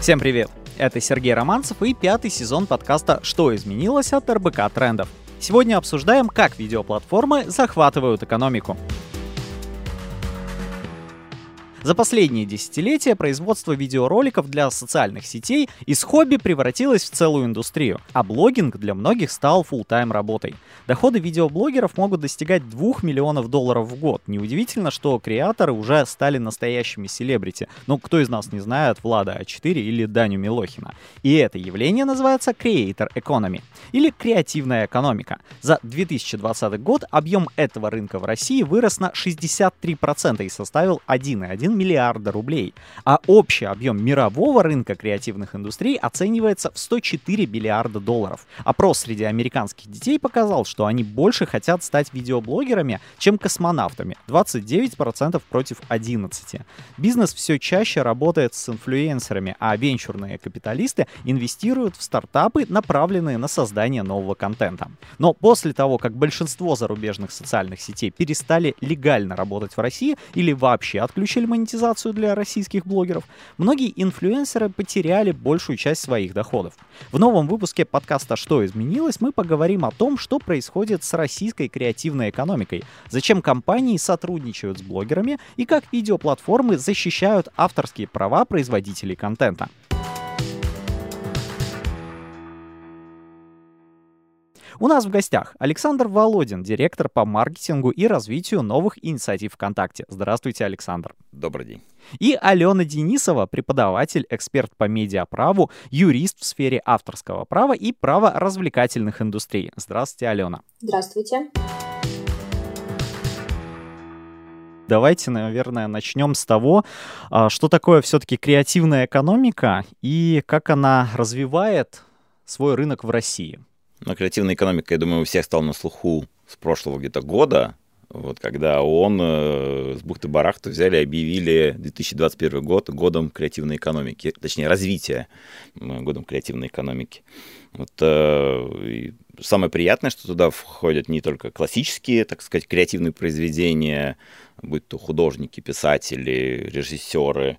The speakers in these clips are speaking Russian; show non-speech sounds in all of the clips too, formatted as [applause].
Всем привет! Это Сергей Романцев и пятый сезон подкаста «Что изменилось» от РБК Трендов. Сегодня обсуждаем, как видеоплатформы захватывают экономику. За последние десятилетия производство видеороликов для социальных сетей из хобби превратилось в целую индустрию, а блогинг для многих стал full-time работой. Доходы видеоблогеров могут достигать 2 миллионов долларов в год. Неудивительно, что креаторы уже стали настоящими селебрити. Ну, кто из нас не знает Влада А4 или Даню Милохина? И это явление называется Creator Economy, или креативная экономика. За 2020 год объем этого рынка в России вырос на 63% и составил 1,1 миллиарда рублей, а общий объем мирового рынка креативных индустрий оценивается в 104 миллиарда долларов. Опрос среди американских детей показал, что они больше хотят стать видеоблогерами, чем космонавтами. 29% против 11%. Бизнес все чаще работает с инфлюенсерами, а венчурные капиталисты инвестируют в стартапы, направленные на создание нового контента. Но после того, как большинство зарубежных социальных сетей перестали легально работать в России или вообще отключили монетизацию для российских блогеров, многие инфлюенсеры потеряли большую часть своих доходов. В новом выпуске подкаста «Что изменилось?» мы поговорим о том, что происходит с российской креативной экономикой, зачем компании сотрудничают с блогерами и как видеоплатформы защищают авторские права производителей контента. У нас в гостях Александр Володин, директор по маркетингу и развитию новых инициатив ВКонтакте. Здравствуйте, Александр. Добрый день. И Алена Денисова, преподаватель, эксперт по медиаправу, юрист в сфере авторского права и права развлекательных индустрий. Здравствуйте, Алена. Здравствуйте. Давайте, наверное, начнем с того, а, что такое все-таки креативная экономика и как она развивает свой рынок в России. Но креативная экономика, я думаю, у всех стал на слуху с прошлого где-то года, вот, когда ООН э, с бухты-барахты взяли и объявили 2021 год годом креативной экономики, точнее, развития э, годом креативной экономики. Вот, э, самое приятное, что туда входят не только классические, так сказать, креативные произведения, будь то художники, писатели, режиссеры,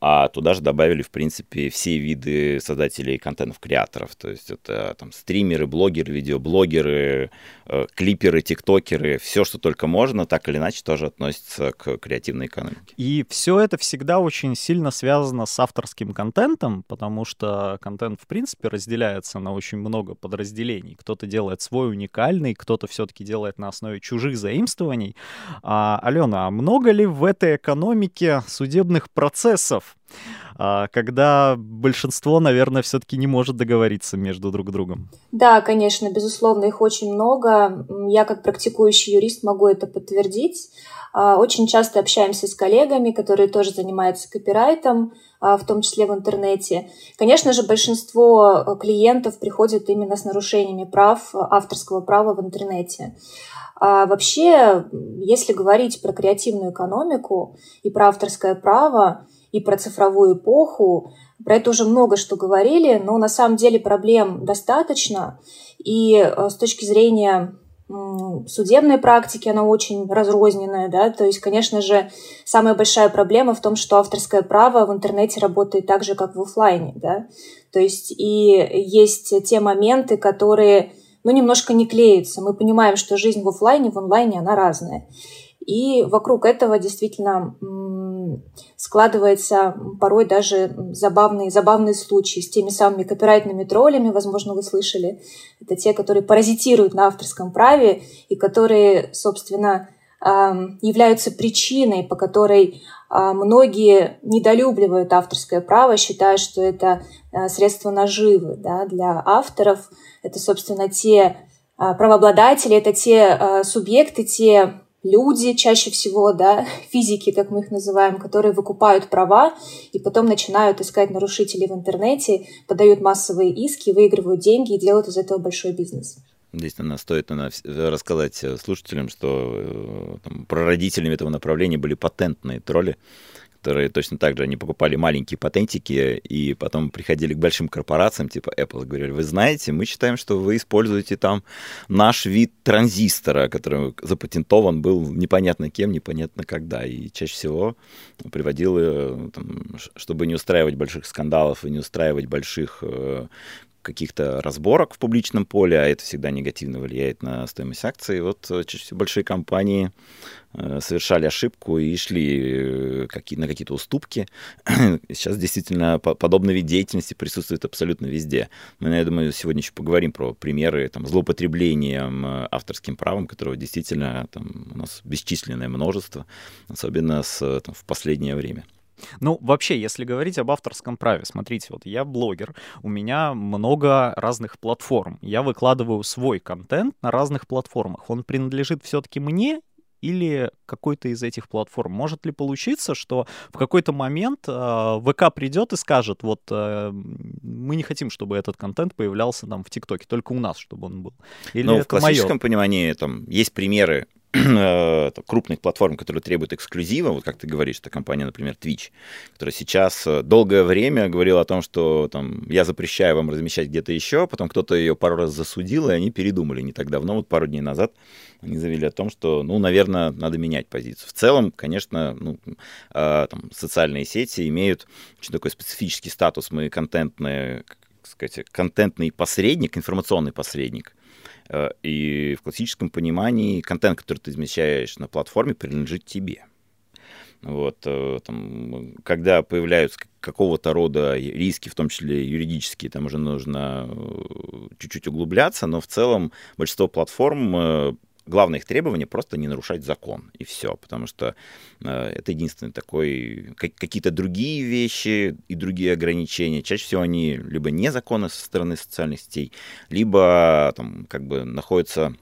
а туда же добавили, в принципе, все виды создателей контентов, креаторов. То есть это там стримеры, блогеры, видеоблогеры, э, клиперы, тиктокеры, все, что только можно, так или иначе тоже относится к креативной экономике. И все это всегда очень сильно связано с авторским контентом, потому что контент, в принципе, разделяется на очень много подразделений. Кто-то делает свой уникальный, кто-то все-таки делает на основе чужих заимствований. А, Алена, а много ли в этой экономике судебных процессов процессов, а, когда большинство, наверное, все-таки не может договориться между друг другом. Да, конечно, безусловно, их очень много. Я как практикующий юрист могу это подтвердить. А, очень часто общаемся с коллегами, которые тоже занимаются копирайтом, а, в том числе в интернете. Конечно же, большинство клиентов приходят именно с нарушениями прав, авторского права в интернете. А вообще, если говорить про креативную экономику и про авторское право, и про цифровую эпоху. Про это уже много что говорили, но на самом деле проблем достаточно. И э, с точки зрения судебной практики она очень разрозненная, да, то есть, конечно же, самая большая проблема в том, что авторское право в интернете работает так же, как в офлайне, да, то есть и есть те моменты, которые, ну, немножко не клеятся. Мы понимаем, что жизнь в офлайне, в онлайне, она разная. И вокруг этого действительно складывается порой даже забавные, забавные случаи с теми самыми копирайтными троллями, возможно, вы слышали. Это те, которые паразитируют на авторском праве и которые, собственно, являются причиной, по которой а, многие недолюбливают авторское право, считая, что это а, средство наживы да, для авторов. Это, собственно, те а, правообладатели, это те субъекты, те люди чаще всего, да, [laughs] физики, как мы их называем, которые выкупают права и потом начинают искать нарушителей в интернете, подают массовые иски, выигрывают деньги и делают из этого большой бизнес. Здесь наверное, стоит наверное, рассказать слушателям, что э, там, прародителями этого направления были патентные тролли, которые точно так же, они покупали маленькие патентики и потом приходили к большим корпорациям, типа Apple, и говорили, вы знаете, мы считаем, что вы используете там наш вид транзистора, который запатентован был непонятно кем, непонятно когда. И чаще всего приводил, э, там, чтобы не устраивать больших скандалов и не устраивать больших э, каких-то разборок в публичном поле, а это всегда негативно влияет на стоимость акций. Вот э, чаще всего большие компании э, совершали ошибку и шли э, на какие-то уступки. [clears throat] Сейчас действительно подобный вид деятельности присутствует абсолютно везде. Мы, я думаю, сегодня еще поговорим про примеры там, злоупотребления авторским правом, которого действительно там, у нас бесчисленное множество, особенно с, там, в последнее время. Ну, вообще, если говорить об авторском праве, смотрите, вот я блогер, у меня много разных платформ, я выкладываю свой контент на разных платформах. Он принадлежит все-таки мне или какой-то из этих платформ. Может ли получиться, что в какой-то момент э, ВК придет и скажет, вот э, мы не хотим, чтобы этот контент появлялся там в ТикТоке, только у нас, чтобы он был. Или ну, в классическом моё? понимании там есть примеры крупных платформ, которые требуют эксклюзива, вот как ты говоришь, это компания, например, Twitch, которая сейчас э, долгое время говорила о том, что там, я запрещаю вам размещать где-то еще, потом кто-то ее пару раз засудил, и они передумали не так давно, вот пару дней назад, они заявили о том, что, ну, наверное, надо менять позицию. В целом, конечно, ну, э, там, социальные сети имеют очень такой специфический статус. Мы контентные, сказать, контентный посредник, информационный посредник. Э, и в классическом понимании контент, который ты размещаешь на платформе, принадлежит тебе. Вот, э, там, когда появляются какого-то рода риски, в том числе юридические, там уже нужно э, чуть-чуть углубляться, но в целом большинство платформ главное их требование просто не нарушать закон, и все, потому что э, это единственный такой, как, какие-то другие вещи и другие ограничения, чаще всего они либо незаконны со стороны социальных сетей, либо там как бы находятся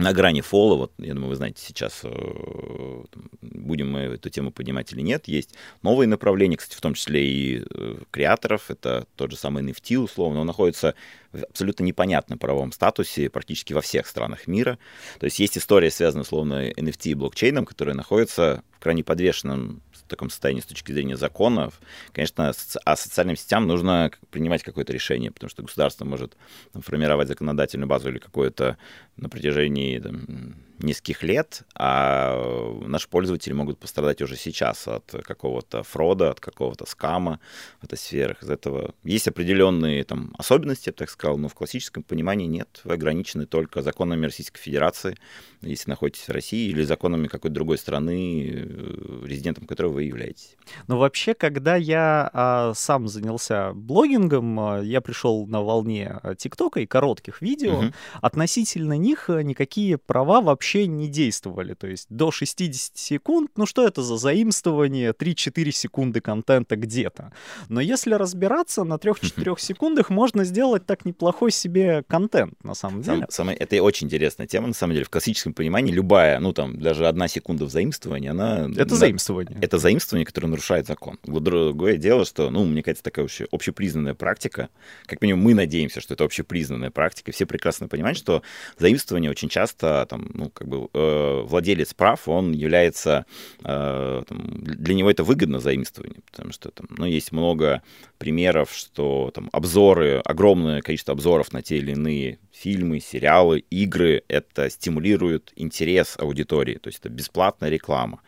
на грани фола, вот, я думаю, вы знаете сейчас, э, будем мы эту тему поднимать или нет, есть новые направления, кстати, в том числе и э, креаторов, это тот же самый NFT, условно, он находится в абсолютно непонятном правовом статусе практически во всех странах мира. То есть есть история, связанная, условно, NFT и блокчейном, которая находится в крайне подвешенном таком состоянии с точки зрения законов, конечно, а социальным сетям нужно принимать какое-то решение, потому что государство может там, формировать законодательную базу или какое-то на протяжении там, нескольких лет, а наши пользователи могут пострадать уже сейчас от какого-то фрода, от какого-то скама в этой сферах. Из этого есть определенные там, особенности, я бы так сказал, но в классическом понимании нет. Вы ограничены только законами Российской Федерации, если находитесь в России, или законами какой-то другой страны, э, резидентом которой вы являетесь. Но вообще, когда я а, сам занялся блогингом, а, я пришел на волне ТикТока и коротких видео, угу. относительно них никакие права вообще не действовали. То есть до 60 секунд, ну что это за заимствование, 3-4 секунды контента где-то. Но если разбираться, на 3-4 секундах можно сделать так неплохой себе контент, на самом деле. Сам, самое, это очень интересная тема, на самом деле. В классическом понимании любая, ну там даже одна секунда взаимствования, она... Это заимствование. Это заимствование, которое нарушает закон. Другое дело, что, ну, мне кажется, такая вообще общепризнанная практика, как минимум мы надеемся, что это общепризнанная практика, все прекрасно понимают, что заимствование очень часто, там, ну, как бы э, владелец прав, он является, э, там, для него это выгодно заимствование, потому что там, ну, есть много примеров, что там обзоры, огромное количество обзоров на те или иные фильмы, сериалы, игры, это стимулирует интерес аудитории, то есть это бесплатная реклама.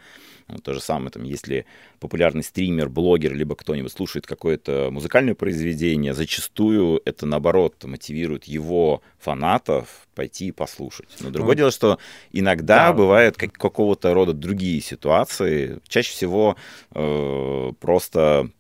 Вот то же самое, там, если популярный стример, блогер, либо кто-нибудь слушает какое-то музыкальное произведение, зачастую это, наоборот, мотивирует его фанатов пойти и послушать. Но другое ну, дело, что иногда да. бывают как, какого-то рода другие ситуации. Чаще всего э, просто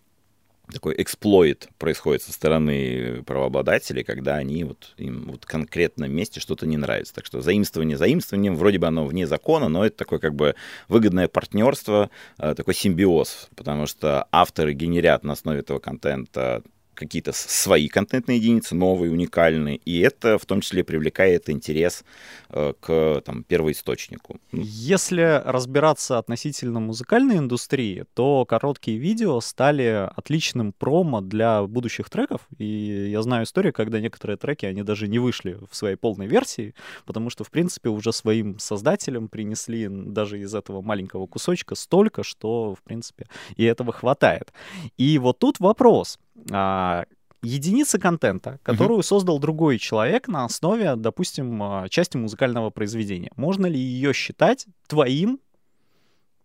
такой эксплойт происходит со стороны правообладателей, когда они вот им вот конкретно месте что-то не нравится. Так что заимствование заимствованием, вроде бы оно вне закона, но это такое как бы выгодное партнерство, э, такой симбиоз, потому что авторы генерят на основе этого контента какие-то свои контентные единицы, новые, уникальные, и это в том числе привлекает интерес э, к там, первоисточнику. Если разбираться относительно музыкальной индустрии, то короткие видео стали отличным промо для будущих треков, и я знаю историю, когда некоторые треки, они даже не вышли в своей полной версии, потому что, в принципе, уже своим создателям принесли даже из этого маленького кусочка столько, что, в принципе, и этого хватает. И вот тут вопрос — а, единица контента, которую uh-huh. создал другой человек на основе, допустим, а, части музыкального произведения. Можно ли ее считать твоим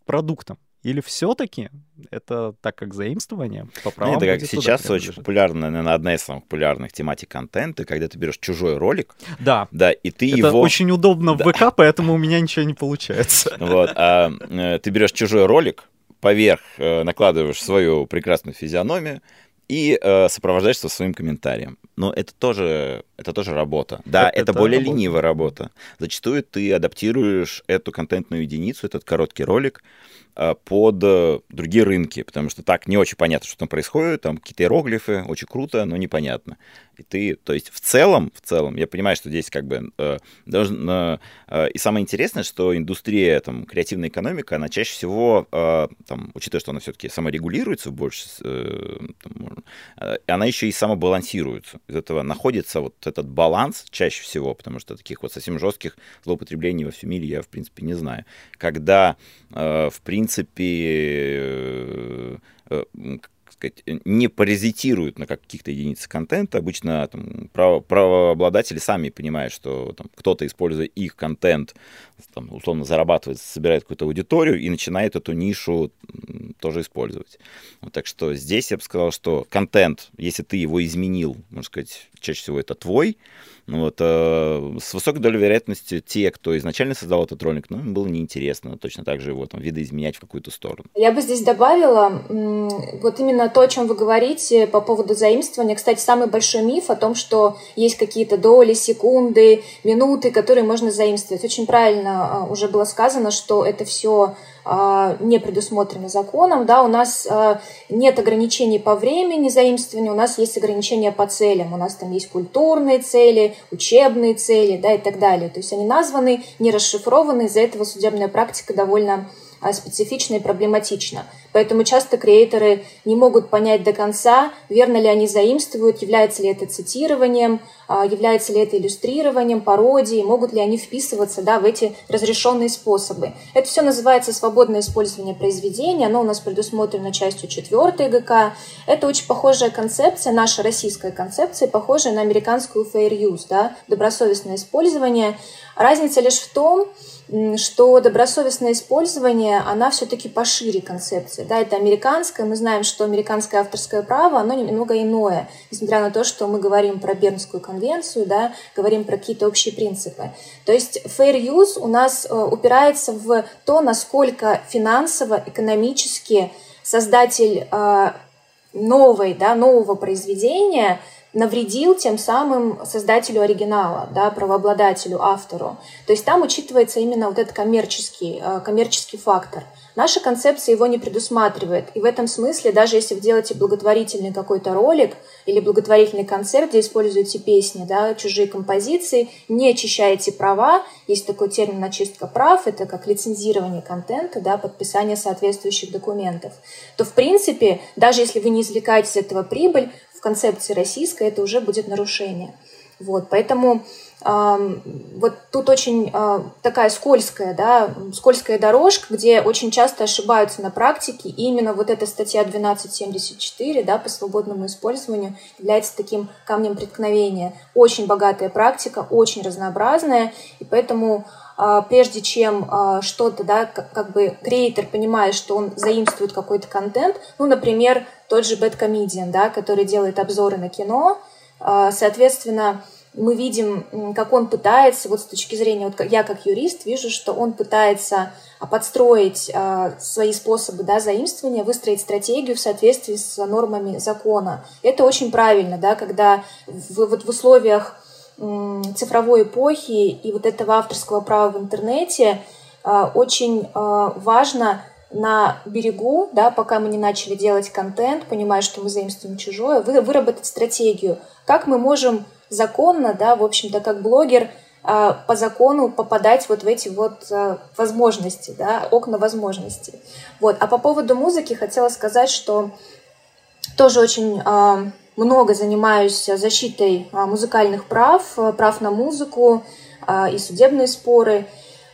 продуктом? Или все-таки это так как заимствование по правам? Это как сейчас очень популярная, наверное, одна из самых популярных тематик контента, когда ты берешь чужой ролик. Да. Да, и ты это его... очень удобно да. в ВК, поэтому у меня ничего не получается. [laughs] Вот, а э, ты берешь чужой ролик, поверх э, накладываешь свою прекрасную физиономию, и э, сопровождаешься своим комментарием. Но это тоже, это тоже работа. Да, это, это более работа. ленивая работа. Зачастую ты адаптируешь эту контентную единицу, этот короткий ролик, Э, под э, другие рынки, потому что так не очень понятно, что там происходит, там какие-то иероглифы, очень круто, но непонятно. И ты, то есть в целом, в целом, я понимаю, что здесь как бы э, должен, э, э, и самое интересное, что индустрия, там, креативная экономика, она чаще всего, э, там, учитывая, что она все-таки саморегулируется больше, э, там, э, она еще и самобалансируется. Из этого находится вот этот баланс чаще всего, потому что таких вот совсем жестких злоупотреблений во всем мире я, в принципе, не знаю. Когда, э, в принципе, э, э, сказать, не паразитируют на каких-то единицах контента. Обычно там, право, правообладатели сами понимают, что там, кто-то, используя их контент, там, условно зарабатывает, собирает какую-то аудиторию и начинает эту нишу тоже использовать. Вот, так что здесь я бы сказал, что контент, если ты его изменил, можно сказать, чаще всего это твой, ну, вот, э, с высокой долей вероятности те, кто изначально создал этот ролик, ну, им было неинтересно точно так же его там видоизменять в какую-то сторону. Я бы здесь добавила вот именно то, о чем вы говорите по поводу заимствования. Кстати, самый большой миф о том, что есть какие-то доли, секунды, минуты, которые можно заимствовать. Очень правильно а, уже было сказано, что это все не предусмотрено законом, да, у нас а, нет ограничений по времени заимствования, у нас есть ограничения по целям, у нас там есть культурные цели, учебные цели, да, и так далее. То есть они названы, не расшифрованы, из-за этого судебная практика довольно а, специфично и проблематично. Поэтому часто креаторы не могут понять до конца, верно ли они заимствуют, является ли это цитированием, а, является ли это иллюстрированием, пародией, могут ли они вписываться да, в эти разрешенные способы. Это все называется свободное использование произведения, оно у нас предусмотрено частью 4 ГК. Это очень похожая концепция, наша российская концепция, похожая на американскую fair use, да, добросовестное использование. Разница лишь в том, что добросовестное использование, она все-таки пошире концепции. Да, это американское, мы знаем, что американское авторское право, оно немного иное, несмотря на то, что мы говорим про Бернскую конвенцию, да, говорим про какие-то общие принципы. То есть fair use у нас э, упирается в то, насколько финансово, экономически создатель э, новой, да, нового произведения – навредил тем самым создателю оригинала, да, правообладателю, автору. То есть там учитывается именно вот этот коммерческий, э, коммерческий фактор. Наша концепция его не предусматривает. И в этом смысле, даже если вы делаете благотворительный какой-то ролик или благотворительный концерт, где используете песни, да, чужие композиции, не очищаете права, есть такой термин «очистка прав», это как лицензирование контента, да, подписание соответствующих документов, то, в принципе, даже если вы не извлекаете из этого прибыль, в концепции российской это уже будет нарушение. Вот, поэтому э, вот тут очень э, такая скользкая, да, скользкая дорожка, где очень часто ошибаются на практике. И именно вот эта статья 1274 да, по свободному использованию является таким камнем преткновения. Очень богатая практика, очень разнообразная, и поэтому а, прежде чем а, что-то, да, как, бы креатор понимает, что он заимствует какой-то контент, ну, например, тот же Bad Comedian, да, который делает обзоры на кино, соответственно, мы видим, как он пытается, вот с точки зрения, вот я как юрист вижу, что он пытается подстроить свои способы да, заимствования, выстроить стратегию в соответствии с нормами закона. Это очень правильно, да, когда в, вот в условиях цифровой эпохи и вот этого авторского права в интернете а, очень а, важно на берегу, да, пока мы не начали делать контент, понимая, что мы заимствуем чужое, вы, выработать стратегию, как мы можем законно, да, в общем-то, как блогер, а, по закону попадать вот в эти вот а, возможности, да, окна возможностей. Вот. А по поводу музыки хотела сказать, что тоже очень а, много занимаюсь защитой музыкальных прав, прав на музыку и судебные споры.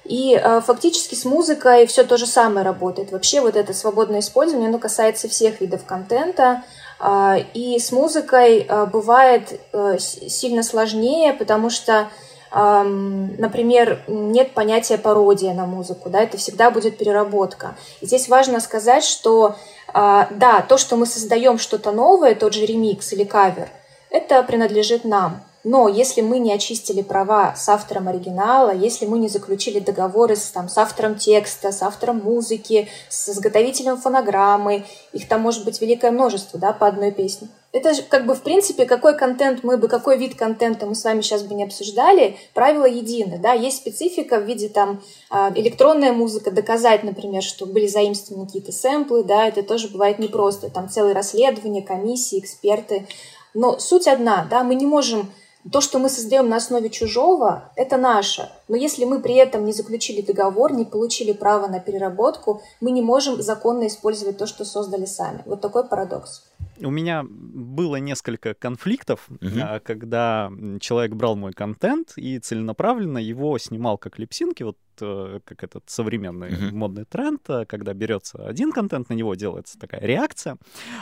И э, фактически с музыкой все то же самое работает. Вообще вот это свободное использование, оно касается всех видов контента. Э, и с музыкой э, бывает э, сильно сложнее, потому что например, нет понятия пародия на музыку, да, это всегда будет переработка. И здесь важно сказать, что да, то, что мы создаем что-то новое, тот же ремикс или кавер, это принадлежит нам. Но если мы не очистили права с автором оригинала, если мы не заключили договоры с, там, с автором текста, с автором музыки, с изготовителем фонограммы, их там может быть великое множество да, по одной песне. Это же как бы в принципе, какой контент мы бы, какой вид контента мы с вами сейчас бы не обсуждали, правила едины, да, есть специфика в виде там а, электронная музыка, доказать, например, что были заимствованы какие-то сэмплы, да, это тоже бывает непросто, там целые расследования, комиссии, эксперты, но суть одна, да, мы не можем то, что мы создаем на основе чужого, это наше. Но если мы при этом не заключили договор, не получили право на переработку, мы не можем законно использовать то, что создали сами. Вот такой парадокс. У меня было несколько конфликтов, угу. когда человек брал мой контент и целенаправленно его снимал как липсинки, вот Э, как этот современный uh-huh. модный тренд, э, когда берется один контент, на него делается такая реакция,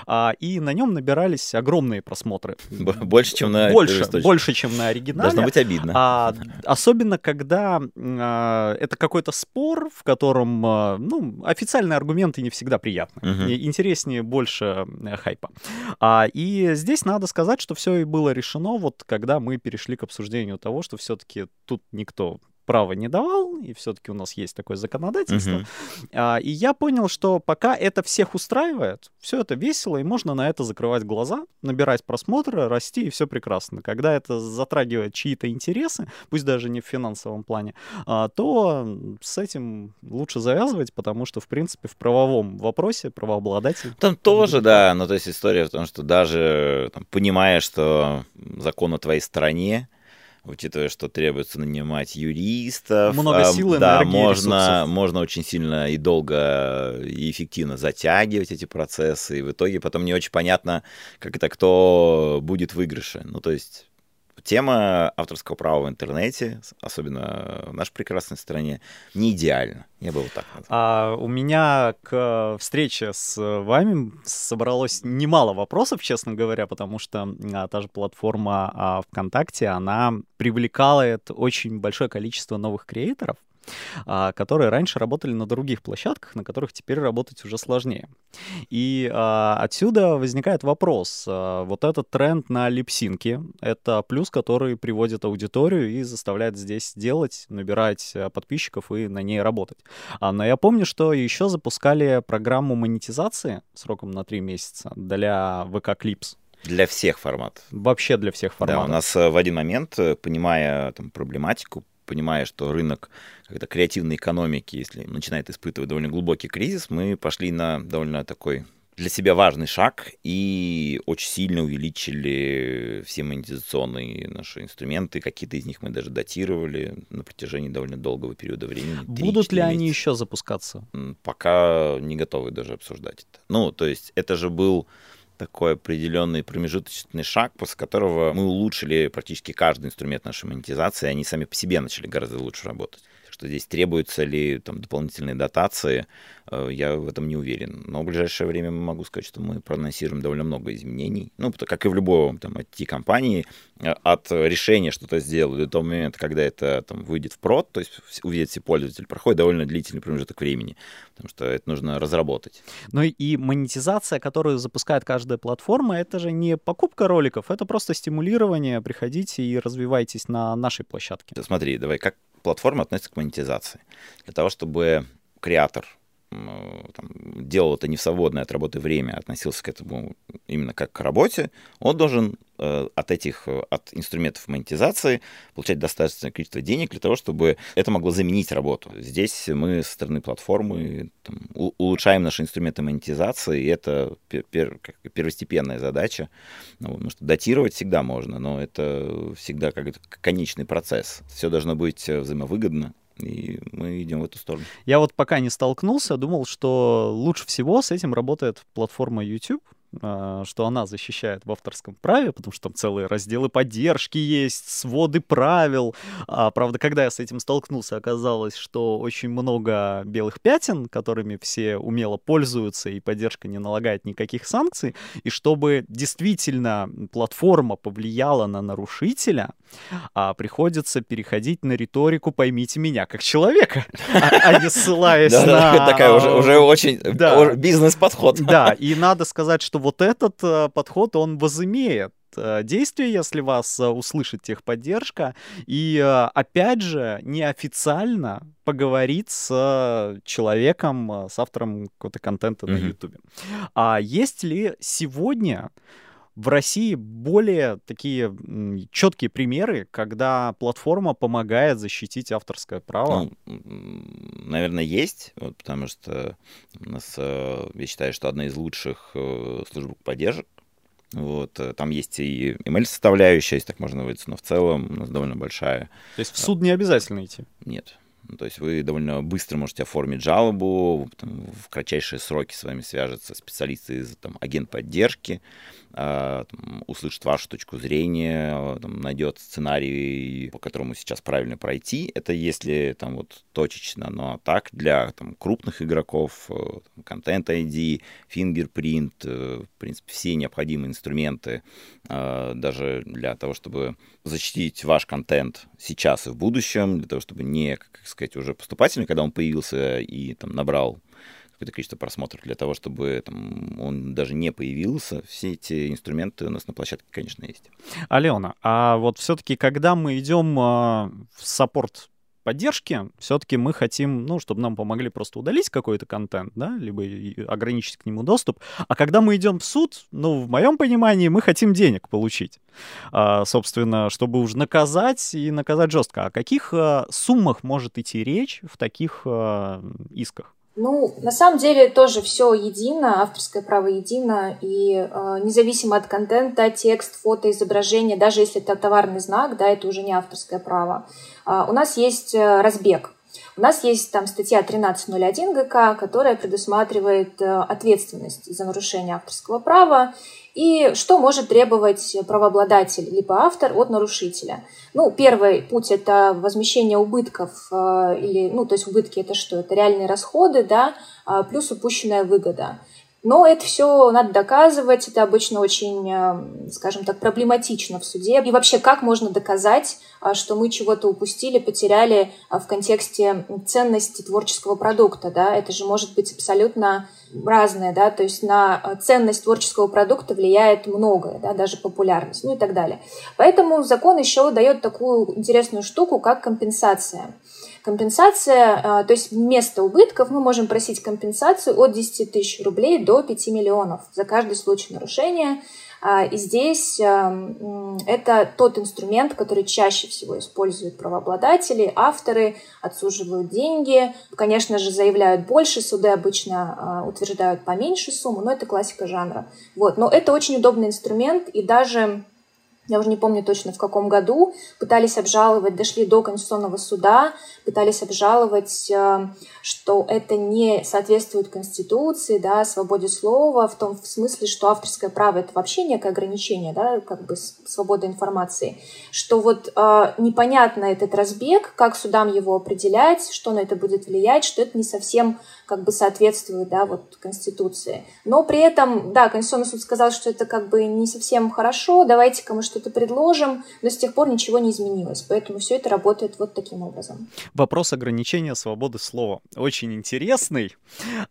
а, и на нем набирались огромные просмотры. Больше, чем на больше, больше, чем на оригинале. Должно быть обидно. А, особенно, когда а, это какой-то спор, в котором а, ну, официальные аргументы не всегда приятны. Uh-huh. Интереснее больше хайпа. А, и здесь надо сказать, что все и было решено, вот когда мы перешли к обсуждению того, что все-таки тут никто права не давал, и все-таки у нас есть такое законодательство. Uh-huh. А, и я понял, что пока это всех устраивает, все это весело, и можно на это закрывать глаза, набирать просмотры, расти, и все прекрасно. Когда это затрагивает чьи-то интересы, пусть даже не в финансовом плане, а, то с этим лучше завязывать, потому что, в принципе, в правовом вопросе правообладатель... Там тоже, да, ну то есть история в том, что даже там, понимая, что закон на твоей стороне, учитывая, что требуется нанимать юристов. Много сил, Да, можно, можно очень сильно и долго и эффективно затягивать эти процессы, и в итоге потом не очень понятно, как это кто будет в выигрыше. Ну, то есть тема авторского права в интернете, особенно в нашей прекрасной стране, не идеальна. Я бы вот так назвал. А, у меня к встрече с вами собралось немало вопросов, честно говоря, потому что а, та же платформа а, ВКонтакте, она привлекает очень большое количество новых креаторов, а, которые раньше работали на других площадках, на которых теперь работать уже сложнее. И а, отсюда возникает вопрос. А, вот этот тренд на липсинки — это плюс, который приводит аудиторию и заставляет здесь делать, набирать подписчиков и на ней работать. Но я помню, что еще запускали программу монетизации сроком на три месяца для ВК Clips. Для всех форматов. Вообще для всех форматов. Да, у нас э, в один момент, э, понимая там, проблематику, понимая, что рынок когда креативной экономики, если начинает испытывать довольно глубокий кризис, мы пошли на довольно такой для себя важный шаг и очень сильно увеличили все монетизационные наши инструменты. Какие-то из них мы даже датировали на протяжении довольно долгого периода времени. Будут ли они еще запускаться? Пока не готовы даже обсуждать это. Ну, то есть это же был такой определенный промежуточный шаг, после которого мы улучшили практически каждый инструмент нашей монетизации, и они сами по себе начали гораздо лучше работать что здесь требуются ли там дополнительные дотации, э, я в этом не уверен. Но в ближайшее время могу сказать, что мы проанонсируем довольно много изменений. Ну, как и в любой там IT-компании, э, от решения что-то сделать до того момента, когда это там выйдет в прод, то есть увидят все пользователи, проходит довольно длительный промежуток времени, потому что это нужно разработать. Ну и монетизация, которую запускает каждая платформа, это же не покупка роликов, это просто стимулирование. Приходите и развивайтесь на нашей площадке. Смотри, давай, как платформа относится к монетизации. Для того, чтобы креатор там, делал это не в свободное от работы время, относился к этому именно как к работе, он должен э, от этих, э, от инструментов монетизации получать достаточное количество денег для того, чтобы это могло заменить работу. Здесь мы со стороны платформы там, улучшаем наши инструменты монетизации, и это пер, пер, первостепенная задача. Ну, потому что датировать всегда можно, но это всегда как конечный процесс. Все должно быть взаимовыгодно и мы идем в эту сторону. Я вот пока не столкнулся, думал, что лучше всего с этим работает платформа YouTube, что она защищает в авторском праве, потому что там целые разделы поддержки есть, своды правил. А, правда, когда я с этим столкнулся, оказалось, что очень много белых пятен, которыми все умело пользуются, и поддержка не налагает никаких санкций. И чтобы действительно платформа повлияла на нарушителя, а, приходится переходить на риторику «поймите меня как человека», [laughs] а, а не ссылаясь на... Такая уже очень бизнес-подход. Да, и надо сказать, что вот этот э, подход, он возымеет э, действие, если вас э, услышит техподдержка, и, опять же, неофициально поговорить с человеком, с автором какого-то контента mm-hmm. на YouTube. А есть ли сегодня в России более такие четкие примеры, когда платформа помогает защитить авторское право? Ну, наверное, есть, вот, потому что у нас, э, я считаю, что одна из лучших э, служб поддержек вот, э, там есть и email-составляющая, если так можно выразиться, но в целом у нас довольно большая. То есть в суд не обязательно идти? Нет. Ну, то есть вы довольно быстро можете оформить жалобу, там, в кратчайшие сроки с вами свяжется специалисты из там, агент поддержки, там, услышит вашу точку зрения, там, найдет сценарий, по которому сейчас правильно пройти. Это если там вот точечно, но так для там, крупных игроков, э, Content ID, э, в принципе, все необходимые инструменты э, даже для того, чтобы защитить ваш контент сейчас и в будущем, для того, чтобы не, как сказать, уже поступательно, когда он появился и там набрал какое-то количество просмотров для того, чтобы там, он даже не появился. Все эти инструменты у нас на площадке, конечно, есть. Алена, а вот все-таки, когда мы идем а, в саппорт поддержки, все-таки мы хотим, ну, чтобы нам помогли просто удалить какой-то контент, да, либо ограничить к нему доступ. А когда мы идем в суд, ну, в моем понимании, мы хотим денег получить. А, собственно, чтобы уж наказать и наказать жестко. О каких а, суммах может идти речь в таких а, исках? Ну, на самом деле тоже все едино, авторское право едино, и э, независимо от контента, текст, фото, изображение, даже если это товарный знак, да, это уже не авторское право. Э, у нас есть э, разбег. У нас есть там статья 13.01 ГК, которая предусматривает э, ответственность за нарушение авторского права и что может требовать правообладатель либо автор от нарушителя. Ну, первый путь – это возмещение убытков, э, или, ну, то есть убытки – это что? Это реальные расходы, да, а, плюс упущенная выгода. Но это все надо доказывать, это обычно очень, э, скажем так, проблематично в суде. И вообще, как можно доказать, э, что мы чего-то упустили, потеряли э, в контексте ценности творческого продукта, да? Это же может быть абсолютно разное, да, то есть на ценность творческого продукта влияет многое, да, даже популярность, ну и так далее. Поэтому закон еще дает такую интересную штуку, как компенсация. Компенсация, а, то есть вместо убытков мы можем просить компенсацию от 10 тысяч рублей до 5 миллионов за каждый случай нарушения. А, и здесь это тот инструмент, который чаще всего используют правообладатели, авторы, отсуживают деньги. Конечно же, заявляют больше, суды обычно а, утверждают поменьше сумму, но это классика жанра. Вот. Но это очень удобный инструмент, и даже я уже не помню точно в каком году, пытались обжаловать, дошли до Конституционного суда, пытались обжаловать, э, что это не соответствует Конституции, да, свободе слова, в том смысле, что авторское право — это вообще некое ограничение, да, как бы свобода информации, что вот э, непонятно этот разбег, как судам его определять, что на это будет влиять, что это не совсем как бы соответствует, да, вот Конституции. Но при этом, да, Конституционный суд сказал, что это как бы не совсем хорошо, давайте-ка мы что-то предложим, но с тех пор ничего не изменилось, поэтому все это работает вот таким образом. Вопрос ограничения свободы слова очень интересный.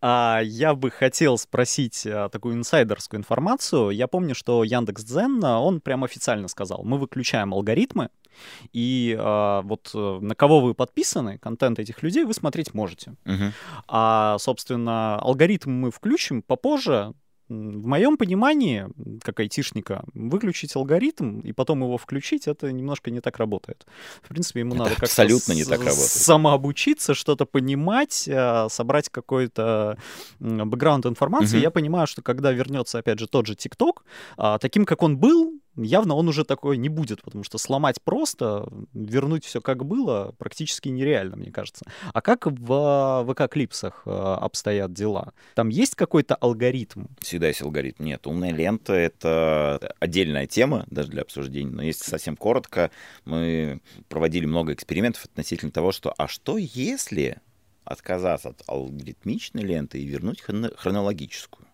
А, я бы хотел спросить а, такую инсайдерскую информацию. Я помню, что Яндекс.Дзен, а, он прям официально сказал, мы выключаем алгоритмы, и э, вот э, на кого вы подписаны, контент этих людей вы смотреть можете. Uh-huh. А, собственно, алгоритм мы включим попозже, В моем понимании, как айтишника, выключить алгоритм и потом его включить, это немножко не так работает. В принципе, ему это надо как-то абсолютно не так работает. самообучиться, что-то понимать, а, собрать какой-то бэкграунд информации. Угу. Я понимаю, что когда вернется, опять же, тот же ТикТок, а, таким, как он был, явно он уже такой не будет, потому что сломать просто, вернуть все как было, практически нереально, мне кажется. А как в ВК-клипсах э, обстоят дела? Там есть какой-то алгоритм? Всегда есть алгоритм. Нет, умная лента — это отдельная тема даже для обсуждения. Но если совсем коротко, мы проводили много экспериментов относительно того, что а что если отказаться от алгоритмичной ленты и вернуть хронологическую?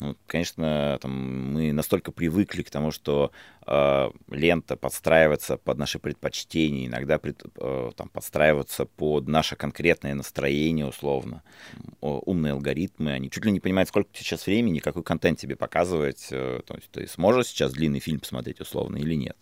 Ну, конечно, там, мы настолько привыкли к тому, что э, лента подстраивается под наши предпочтения, иногда пред, э, там, подстраиваться под наше конкретное настроение условно. Умные алгоритмы, они чуть ли не понимают, сколько сейчас времени, какой контент тебе показывать. Э, то есть ты сможешь сейчас длинный фильм посмотреть условно или нет.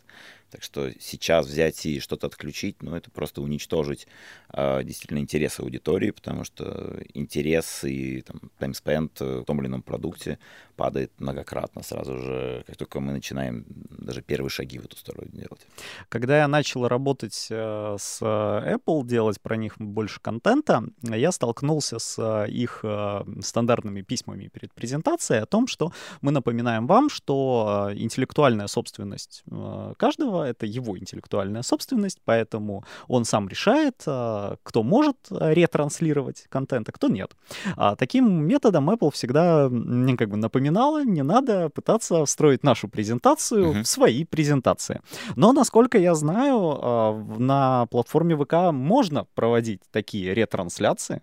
Так что сейчас взять и что-то отключить, ну, это просто уничтожить э, действительно интересы аудитории, потому что интерес и там, таймспенд в том или ином продукте падает многократно сразу же, как только мы начинаем даже первые шаги в эту сторону делать. Когда я начал работать э, с Apple, делать про них больше контента, я столкнулся с э, их э, стандартными письмами перед презентацией о том, что мы напоминаем вам, что интеллектуальная собственность каждого — это его интеллектуальная собственность, поэтому он сам решает, а, кто может ретранслировать контент, а кто нет. А таким методом Apple всегда как бы напоминала, не надо пытаться встроить нашу презентацию uh-huh. в свои презентации. Но, насколько я знаю, а, на платформе ВК можно проводить такие ретрансляции,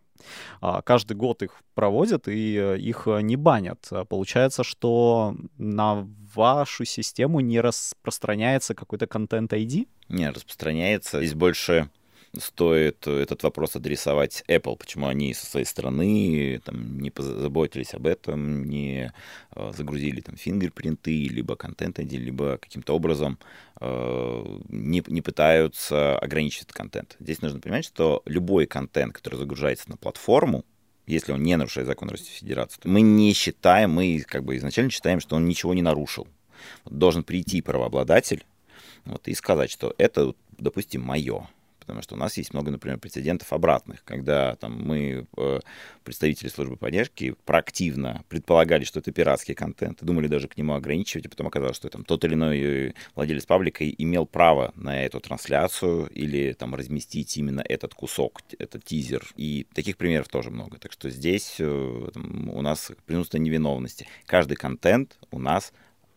а, каждый год их проводят и э, их э, не банят. Получается, что на вашу систему не распространяется какой-то контент ID? Не, распространяется. Здесь больше стоит этот вопрос адресовать Apple, почему они со своей стороны там, не позаботились об этом, не э, загрузили там фингерпринты, либо контент ID, либо каким-то образом э, не, не пытаются ограничить этот контент. Здесь нужно понимать, что любой контент, который загружается на платформу, если он не нарушает закон Российской Федерации, мы не считаем, мы как бы изначально считаем, что он ничего не нарушил. Должен прийти правообладатель вот, и сказать, что это, допустим, мое потому что у нас есть много, например, прецедентов обратных, когда там мы, э, представители службы поддержки, проактивно предполагали, что это пиратский контент, и думали даже к нему ограничивать, и потом оказалось, что там тот или иной э, владелец паблика имел право на эту трансляцию или там разместить именно этот кусок, этот тизер, и таких примеров тоже много. Так что здесь э, там, у нас преимущество невиновности. Каждый контент у нас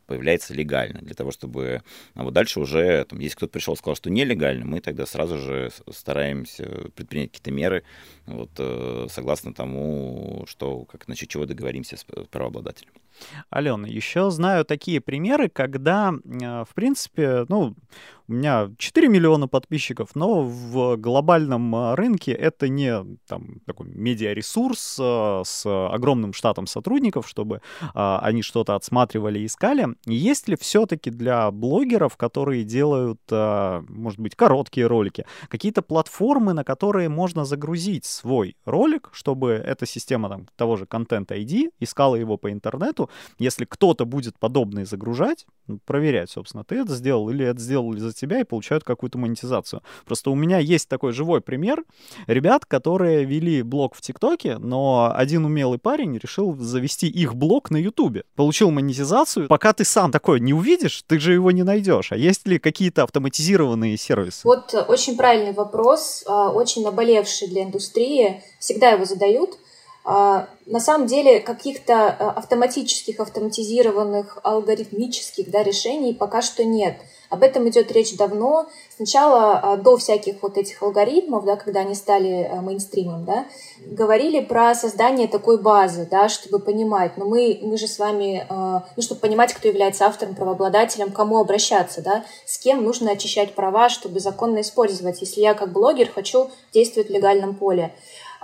появляется легально, для того, чтобы... А вот дальше уже, там, если кто-то пришел и сказал, что нелегально, мы тогда сразу же стараемся предпринять какие-то меры, вот, э, согласно тому, что, как, насчет чего договоримся с правообладателем. Алена, еще знаю такие примеры, когда, э, в принципе, ну, у меня 4 миллиона подписчиков, но в глобальном э, рынке это не там, такой медиаресурс э, с огромным штатом сотрудников, чтобы они что-то отсматривали и искали. Есть ли все-таки для блогеров, которые делают, может быть, короткие ролики, какие-то платформы, на которые можно загрузить свой ролик, чтобы эта система там, того же Content ID искала его по интернету, если кто-то будет подобное загружать, ну, проверять, собственно, ты это сделал или это сделали за тебя и получают какую-то монетизацию. Просто у меня есть такой живой пример ребят, которые вели блог в ТикТоке, но один умелый парень решил завести их блог на Ютубе. Получил монетизацию. Пока ты сам такой не увидишь, ты же его не найдешь. А есть ли какие-то автоматизированные сервисы? Вот очень правильный вопрос, а, очень наболевший для индустрии. Всегда его задают. А, на самом деле каких-то э, автоматических, автоматизированных, алгоритмических да, решений пока что нет. Об этом идет речь давно. Сначала а, до всяких вот этих алгоритмов, да, когда они стали э, мейнстримом, да, говорили про создание такой базы, да, чтобы понимать, но ну, мы, мы же с вами, э, ну, чтобы понимать, кто является автором, правообладателем, кому обращаться, да, с кем нужно очищать права, чтобы законно использовать, если я как блогер хочу действовать в легальном поле.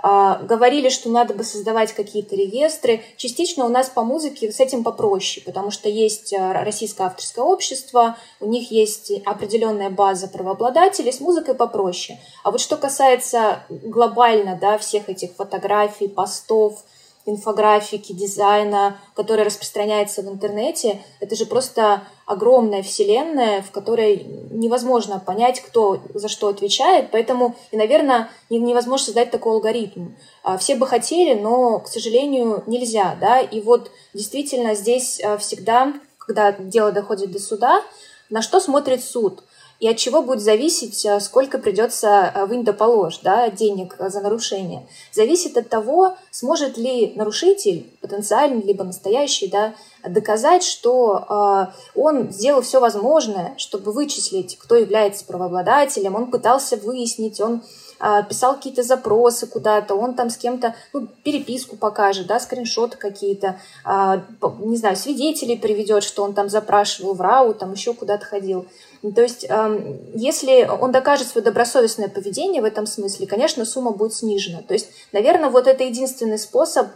А, говорили, что надо бы создавать какие-то реестры. Частично у нас по музыке с этим попроще, потому что есть а, российское авторское общество, у них есть определенная база правообладателей, с музыкой попроще. А вот что касается глобально да, всех этих фотографий, постов, инфографики, дизайна, который распространяется в интернете, это же просто огромная вселенная, в которой невозможно понять, кто за что отвечает, поэтому, и, наверное, невозможно создать такой алгоритм. А, все бы хотели, но, к сожалению, нельзя, да, и вот действительно здесь а, всегда, когда дело доходит до суда, на что смотрит суд – и от чего будет зависеть, э, сколько придется э, вынь да положь да, денег за нарушение. Зависит от того, сможет ли нарушитель, потенциальный либо настоящий, да, доказать, что э, он сделал все возможное, чтобы вычислить, кто является правообладателем, он пытался выяснить, он э, писал какие-то запросы куда-то, он там с кем-то ну, переписку покажет, да, скриншоты какие-то, э, не знаю, свидетелей приведет, что он там запрашивал в РАУ, там еще куда-то ходил. То есть, если он докажет свое добросовестное поведение в этом смысле, конечно, сумма будет снижена. То есть, наверное, вот это единственный способ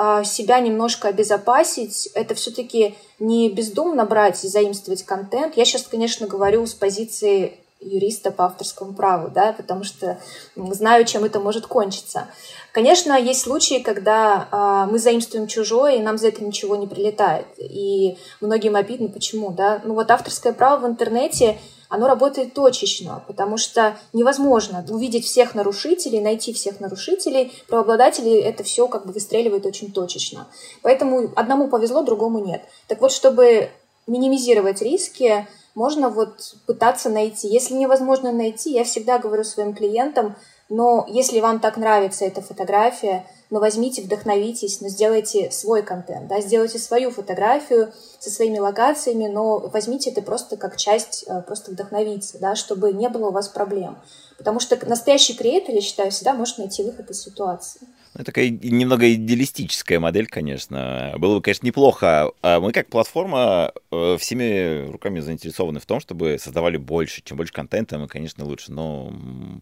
а, себя немножко обезопасить. Это все-таки не бездумно брать и заимствовать контент. Я сейчас, конечно, говорю с позиции юриста по авторскому праву, да, потому что знаю, чем это может кончиться. Конечно, есть случаи, когда э, мы заимствуем чужое, и нам за это ничего не прилетает. И многим обидно, почему, да. Ну вот авторское право в интернете, оно работает точечно, потому что невозможно увидеть всех нарушителей, найти всех нарушителей. Правообладатели это все как бы выстреливает очень точечно. Поэтому одному повезло, другому нет. Так вот, чтобы минимизировать риски, можно вот пытаться найти. Если невозможно найти, я всегда говорю своим клиентам, но если вам так нравится эта фотография, но возьмите, вдохновитесь, но сделайте свой контент, да, сделайте свою фотографию со своими локациями, но возьмите это просто как часть, э, просто вдохновиться, да, чтобы не было у вас проблем. Потому что настоящий креатор, я считаю, всегда может найти выход из ситуации. Ну, такая немного идеалистическая модель, конечно. Было бы, конечно, неплохо. А мы как платформа э, всеми руками заинтересованы в том, чтобы создавали больше. Чем больше контента, мы, конечно, лучше. Но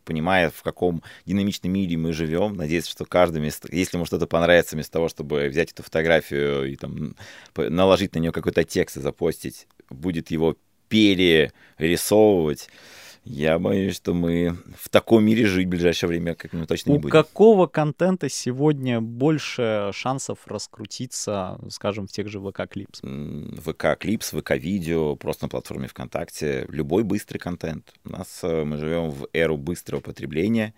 понимая, в каком динамичном мире мы живем, надеюсь, что каждый, вместо, если ему что-то понравится, вместо того, чтобы взять эту фотографию и там наложить на нее какой-то текст и запостить, будет его перерисовывать, я боюсь, что мы в таком мире жить в ближайшее время как мы точно не будем. У какого контента сегодня больше шансов раскрутиться, скажем, в тех же ВК Клипс? ВК Клипс, ВК Видео, просто на платформе ВКонтакте. Любой быстрый контент. У нас э, мы живем в эру быстрого потребления.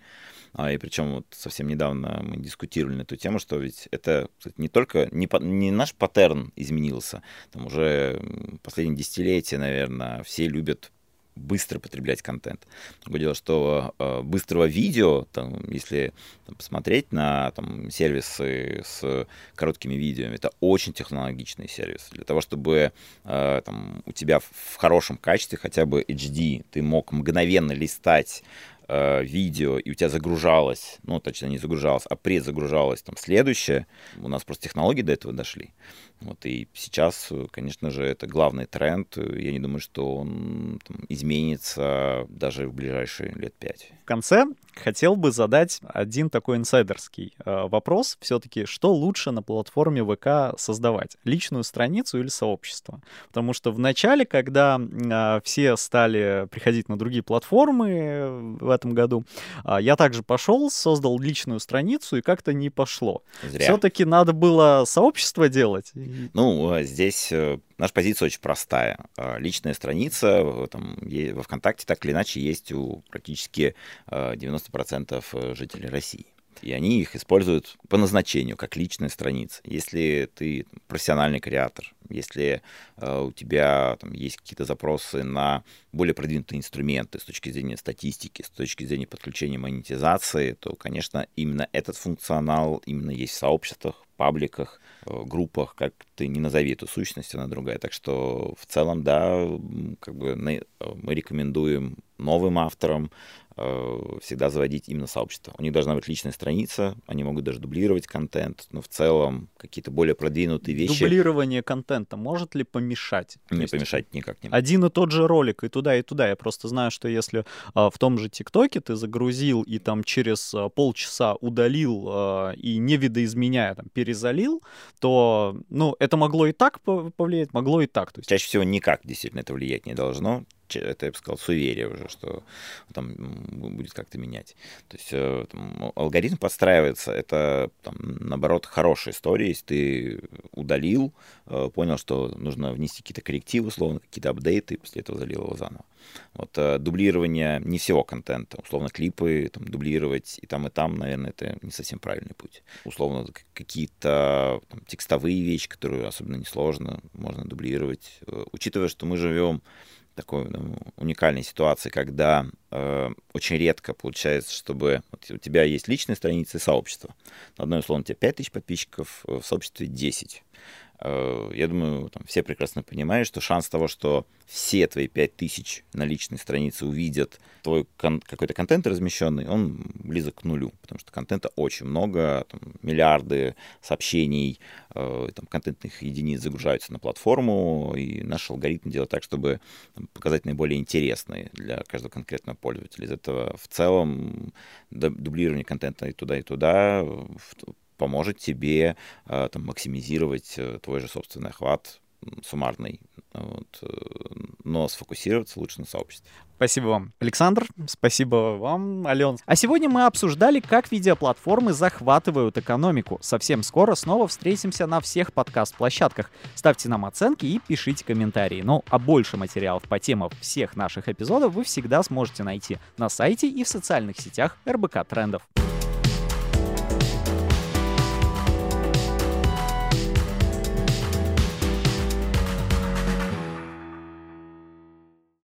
А, и причем вот совсем недавно мы дискутировали на эту тему, что ведь это кстати, не только, не, не наш паттерн изменился, там уже последние десятилетия, наверное, все любят быстро потреблять контент. Другое дело, что э, быстрого видео, там, если там, посмотреть на там, сервисы с короткими видео, это очень технологичный сервис. Для того, чтобы э, там, у тебя в хорошем качестве, хотя бы HD, ты мог мгновенно листать э, видео, и у тебя загружалось, ну, точно не загружалось, а предзагружалось там следующее, у нас просто технологии до этого дошли. Вот, и сейчас, конечно же, это главный тренд. Я не думаю, что он там, изменится даже в ближайшие лет пять. В конце хотел бы задать один такой инсайдерский э, вопрос. Все-таки, что лучше на платформе ВК создавать? Личную страницу или сообщество? Потому что в начале, когда э, все стали приходить на другие платформы в этом году, э, я также пошел, создал личную страницу, и как-то не пошло. Все-таки надо было сообщество делать. Ну, а здесь э, наша позиция очень простая. А, личная страница там, во ВКонтакте так или иначе есть у практически 90% э, жителей России. И они их используют по назначению, как личная страница. Если ты профессиональный креатор, если э, у тебя там, есть какие-то запросы на более продвинутые инструменты с точки зрения статистики, с точки зрения подключения монетизации, то, конечно, именно этот функционал именно есть в сообществах, пабликах, э, группах, как ты не назови эту сущность, она другая. Так что в целом, да, как бы мы рекомендуем новым авторам Э, всегда заводить именно сообщество. У них должна быть личная страница, они могут даже дублировать контент, но в целом какие-то более продвинутые вещи. Дублирование контента может ли помешать? Не есть помешать никак не. Один и тот же ролик и туда, и туда. Я просто знаю, что если а, в том же ТикТоке ты загрузил и там через а, полчаса удалил а, и не видоизменяя там перезалил, то, ну, это могло и так повлиять, могло и так. То есть... Чаще всего никак действительно это влиять не должно это, я бы сказал, суеверие уже, что там будет как-то менять. То есть э, там, алгоритм подстраивается, это, там, наоборот, хорошая история, если ты удалил, э, понял, что нужно внести какие-то коррективы, условно, какие-то апдейты, и после этого залил его заново. Вот э, дублирование не всего контента, условно, клипы там, дублировать и там, и там, наверное, это не совсем правильный путь. Условно, какие-то там, текстовые вещи, которые особенно несложно, можно дублировать. Учитывая, что мы живем такой ну, уникальной ситуации, когда э, очень редко получается, чтобы вот у тебя есть личные страницы и сообщество. На одной, условно, у тебя 5000 подписчиков, в сообществе 10. Э, я думаю, там все прекрасно понимают, что шанс того, что все твои 5000 на личной странице увидят твой кон- какой-то контент размещенный, он близок к нулю, потому что контента очень много, там, миллиарды сообщений, э, там, контентных единиц загружаются на платформу, и наш алгоритм делает так, чтобы там, показать наиболее интересные для каждого конкретного пользователя. Из этого в целом дублирование контента и туда, и туда поможет тебе э, там, максимизировать э, твой же собственный охват суммарный, вот, э, но сфокусироваться лучше на сообществе. Спасибо вам, Александр. Спасибо вам, Ален. А сегодня мы обсуждали, как видеоплатформы захватывают экономику. Совсем скоро снова встретимся на всех подкаст-площадках. Ставьте нам оценки и пишите комментарии. Ну, а больше материалов по темам всех наших эпизодов вы всегда сможете найти на сайте и в социальных сетях РБК Трендов.